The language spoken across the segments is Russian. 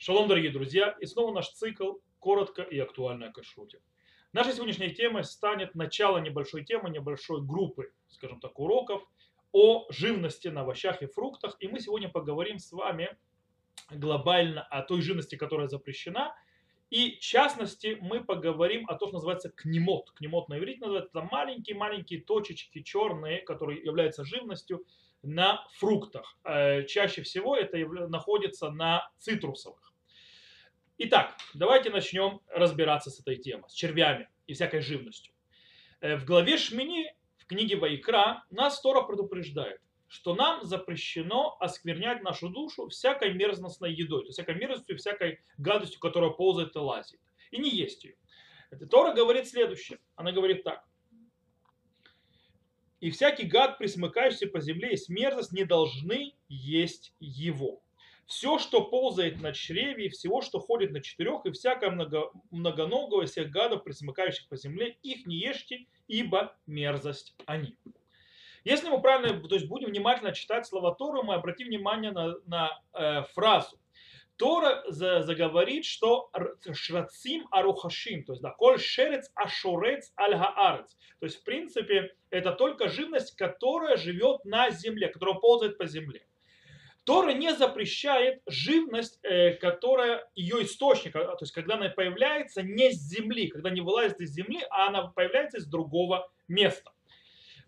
Шалом, дорогие друзья, и снова наш цикл «Коротко и актуально о кашруте». Наша сегодняшняя тема станет начало небольшой темы, небольшой группы, скажем так, уроков о живности на овощах и фруктах. И мы сегодня поговорим с вами глобально о той живности, которая запрещена. И в частности мы поговорим о том, что называется кнемот. Кнемот на иврите называется это маленькие-маленькие точечки черные, которые являются живностью на фруктах. Э, чаще всего это находится на цитрусовых. Итак, давайте начнем разбираться с этой темой, с червями и всякой живностью. Э, в главе Шмини, в книге Вайкра, нас Тора предупреждает, что нам запрещено осквернять нашу душу всякой мерзностной едой, то есть всякой мерзостью, всякой гадостью, которая ползает и лазит, и не есть ее. Это Тора говорит следующее. Она говорит так. И всякий гад, присмыкающийся по земле, и мерзость, не должны есть его все, что ползает на чреве, и всего, что ходит на четырех, и всякое много, многоногого, всех гадов, присмыкающих по земле, их не ешьте, ибо мерзость они. Если мы правильно, то есть будем внимательно читать слова Торы, мы обратим внимание на, на э, фразу. Тора за, заговорит, что шрацим арухашим, то есть да, коль шерец ашурец аль хаарец. То есть в принципе это только живность, которая живет на земле, которая ползает по земле. Тора не запрещает живность, э, которая ее источник, а, то есть когда она появляется не с земли, когда не вылазит из земли, а она появляется из другого места.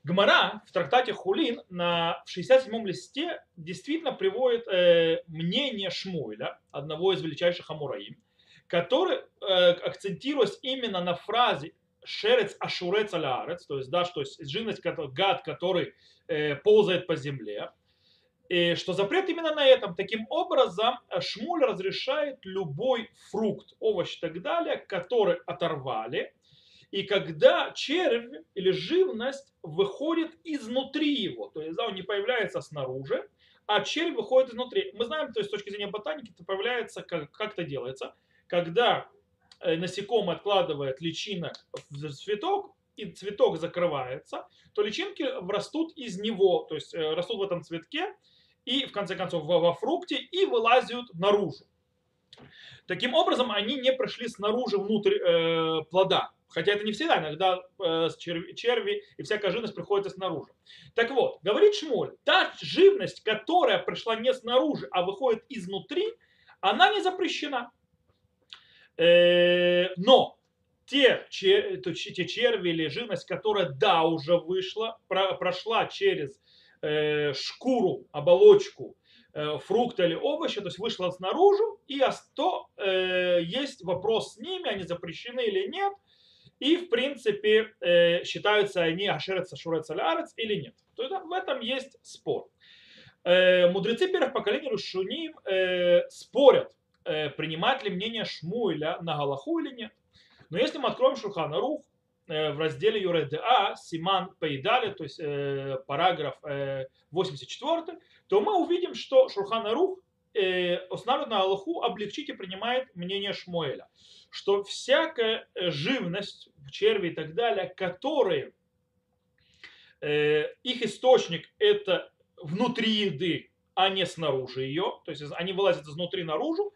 Гмара в трактате Хулин на 67-м листе действительно приводит э, мнение Шмуэля, одного из величайших амураим, который, э, акцентируясь именно на фразе «шерец ашурец алярец», то есть, да, что есть живность, гад, который э, ползает по земле, и что запрет именно на этом. Таким образом, Шмуль разрешает любой фрукт, овощ и так далее, который оторвали, и когда червь или живность выходит изнутри его, то есть да, он не появляется снаружи, а червь выходит изнутри. Мы знаем, то есть с точки зрения ботаники, это появляется, как, как это делается, когда э, насекомое откладывает личинок в цветок, и цветок закрывается, то личинки растут из него, то есть э, растут в этом цветке, и в конце концов во, во фрукте и вылазят наружу. Таким образом, они не прошли снаружи внутрь э, плода. Хотя это не всегда, иногда э, черви, черви и всякая живность приходится снаружи. Так вот, говорит Шмоль, та живность, которая пришла не снаружи, а выходит изнутри, она не запрещена. Э, но те, че, те черви или живность, которая да, уже вышла, про, прошла через шкуру, оболочку э, фрукта или овоща, то есть вышла снаружи, и то э, есть вопрос с ними, они запрещены или нет, и в принципе э, считаются они ашерец, ашурец, алярец или нет. То есть в этом есть спор. Э, мудрецы первых поколений Рушуним э, спорят, э, принимать ли мнение Шмуэля на Галаху или нет. Но если мы откроем Шухана Рух, Э, в разделе ЮРДА, Симан Пейдали, то есть э, параграф 84, э, то мы увидим, что Шурхан Рух устанавливает на Аллаху облегчить и принимает мнение Шмуэля, что всякая живность, черви и так далее, которые их источник это внутри еды, а не снаружи ее, то есть они вылазят изнутри наружу,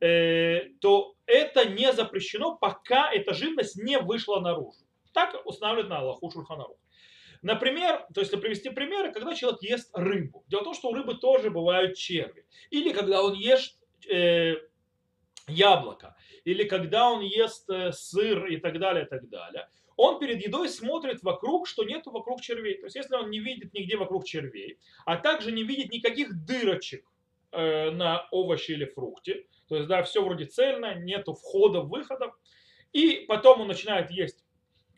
то это не запрещено, пока эта живность не вышла наружу. Так устанавливает на Аллаху Шурханарух. Например, то есть привести примеры, когда человек ест рыбу. Дело в том, что у рыбы тоже бывают черви. Или когда он ест э, яблоко. Или когда он ест э, сыр и так далее, и так далее. Он перед едой смотрит вокруг, что нету вокруг червей. То есть если он не видит нигде вокруг червей, а также не видит никаких дырочек э, на овощи или фрукте, то есть да, все вроде цельно, нету входов, выходов, и потом он начинает есть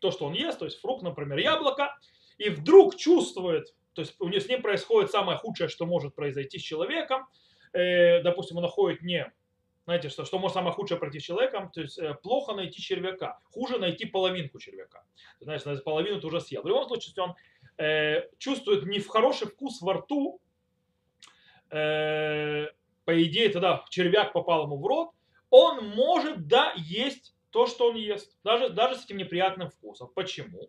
то, что он ест, то есть фрукт, например, яблоко, и вдруг чувствует, то есть у него с ним происходит самое худшее, что может произойти с человеком, э, допустим, он находит не, знаете, что, что может самое худшее пройти с человеком, то есть э, плохо найти червяка, хуже найти половинку червяка. Значит, половину ты уже съел. В любом случае, он э, чувствует не в хороший вкус во рту, э, по идее, тогда червяк попал ему в рот, он может, да, есть то, что он ест, даже, даже с этим неприятным вкусом. Почему?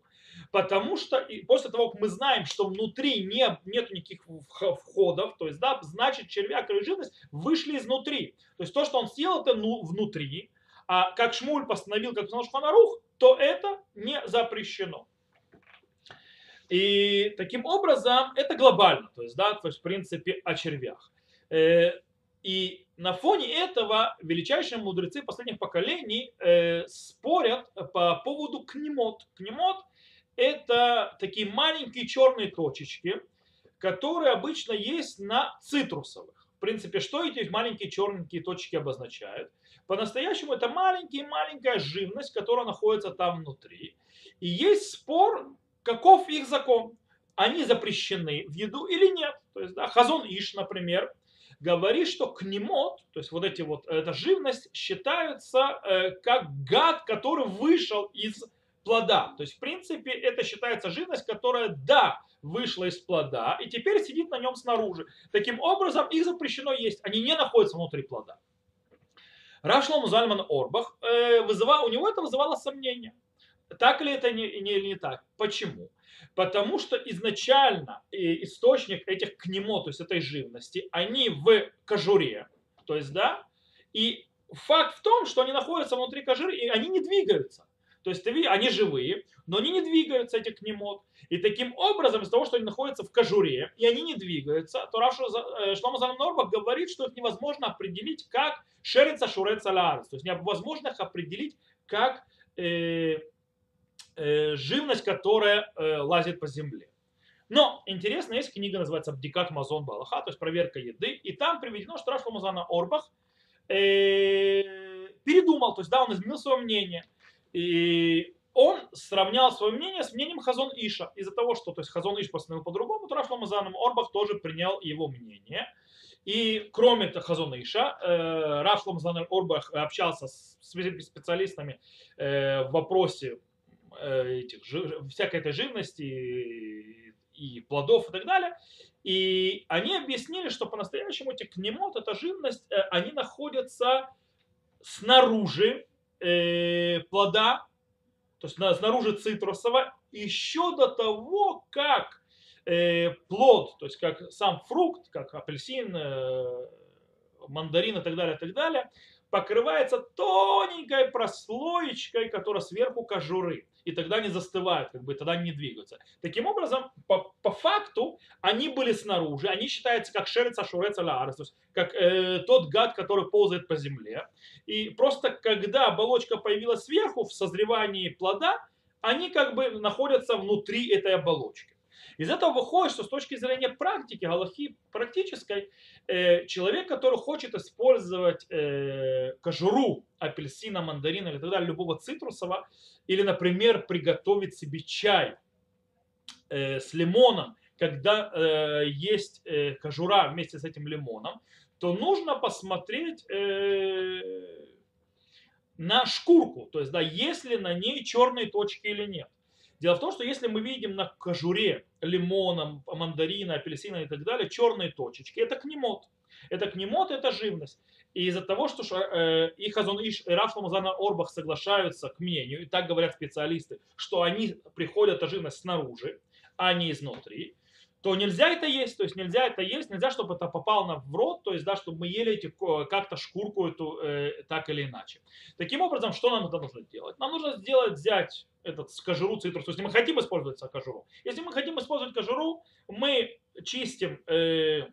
Потому что и после того, как мы знаем, что внутри не, нет никаких входов, то есть, да, значит, червяк или жирность вышли изнутри. То есть то, что он съел, это ну, внутри. А как Шмуль постановил, как сказал Шфанарух, то это не запрещено. И таким образом это глобально, то есть, да, то есть в принципе о червях. И на фоне этого величайшие мудрецы последних поколений э, спорят по поводу кнемот. Кнемот – это такие маленькие черные точечки, которые обычно есть на цитрусовых. В принципе, что эти маленькие черненькие точки обозначают? По-настоящему это маленькая-маленькая живность, которая находится там внутри. И есть спор каков их закон. Они запрещены в еду или нет. То есть, да, Хазон Иш, например, говорит, что кнемот, то есть вот эти вот, эта живность считаются э, как гад, который вышел из плода. То есть, в принципе, это считается живность, которая, да, вышла из плода и теперь сидит на нем снаружи. Таким образом, их запрещено есть. Они не находятся внутри плода. Рашлом Зальман Орбах, э, вызывал, у него это вызывало сомнения. Так ли это не, не, не так? Почему? Потому что изначально источник этих кнемо, то есть этой живности, они в кожуре, то есть, да, и факт в том, что они находятся внутри кожуры, и они не двигаются. То есть они живые, но они не двигаются, эти кнемот. И таким образом, из-за того, что они находятся в кожуре, и они не двигаются, то Рав э, Шлома Норбах говорит, что их невозможно определить как шерица лаарес. То есть невозможно их определить как э, Э, живность, которая э, лазит по земле. Но интересно, есть книга, называется «Абдикат Мазон Балаха», то есть проверка еды, и там приведено, что Раш Мазана Орбах э, передумал, то есть да, он изменил свое мнение. И он сравнял свое мнение с мнением Хазон Иша. Из-за того, что то есть Хазон Иш постановил по-другому, то Раш Ламазаном Орбах тоже принял его мнение. И кроме этого Хазон Иша, э, Раш Ламазан Орбах общался с специалистами э, в вопросе Э, этих, всякой этой живности и плодов и так далее. И они объяснили, что по-настоящему эти кнемот, эта живность, э, они находятся снаружи э, плода, то есть снаружи цитрусового, еще до того, как э, плод, то есть как сам фрукт, как апельсин, э, мандарин и так далее, и так далее, покрывается тоненькой прослоечкой, которая сверху кожуры. И тогда они застывают, как бы тогда они не двигаются. Таким образом, по, по факту, они были снаружи, они считаются как шерец ашурец алярес, то есть как э, тот гад, который ползает по земле. И просто когда оболочка появилась сверху в созревании плода, они как бы находятся внутри этой оболочки. Из этого выходит, что с точки зрения практики, галахи практической, э, человек, который хочет использовать э, кожуру апельсина, мандарина или так далее, любого цитрусового, или, например, приготовить себе чай э, с лимоном, когда есть кожура вместе с этим лимоном, то нужно посмотреть на шкурку, то есть, да, есть ли на ней черные точки или нет. Дело в том, что если мы видим на кожуре лимона, мандарина, апельсина и так далее черные точечки, это кнемот. Это кнемот, это живность. И из-за того, что э, и Хазон Иш, и Раф Ламазана Орбах соглашаются к мнению, и так говорят специалисты, что они приходят, эта живность снаружи, а не изнутри, то нельзя это есть, то есть нельзя это есть, нельзя, чтобы это попало в рот, то есть, да, чтобы мы ели эти, как-то шкурку эту э, так или иначе. Таким образом, что нам это нужно делать? Нам нужно сделать, взять этот кожуру цитрус. То есть мы хотим использовать кожуру. Если мы хотим использовать кожуру, мы чистим э,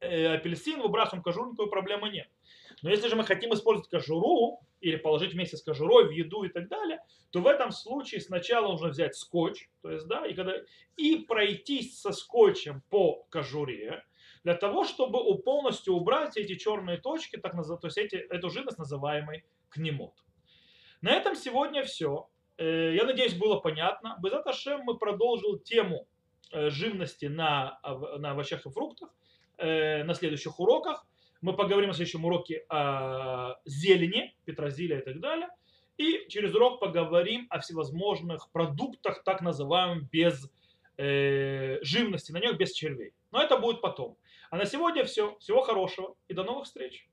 э, апельсин, выбрасываем кожуру, никакой проблемы нет. Но если же мы хотим использовать кожуру или положить вместе с кожурой в еду и так далее, то в этом случае сначала нужно взять скотч, то есть, да, и, когда, и пройтись со скотчем по кожуре, для того, чтобы полностью убрать эти черные точки, так, то есть эти, эту жидкость, называемый кнемот. На этом сегодня все. Э, я надеюсь, было понятно. Безат Ашем мы продолжил тему э, живности на, на овощах и фруктах э, на следующих уроках. Мы поговорим на следующем уроке о зелени, петрозилия и так далее. И через урок поговорим о всевозможных продуктах, так называемых без э, живности, на них без червей. Но это будет потом. А на сегодня все. Всего хорошего и до новых встреч.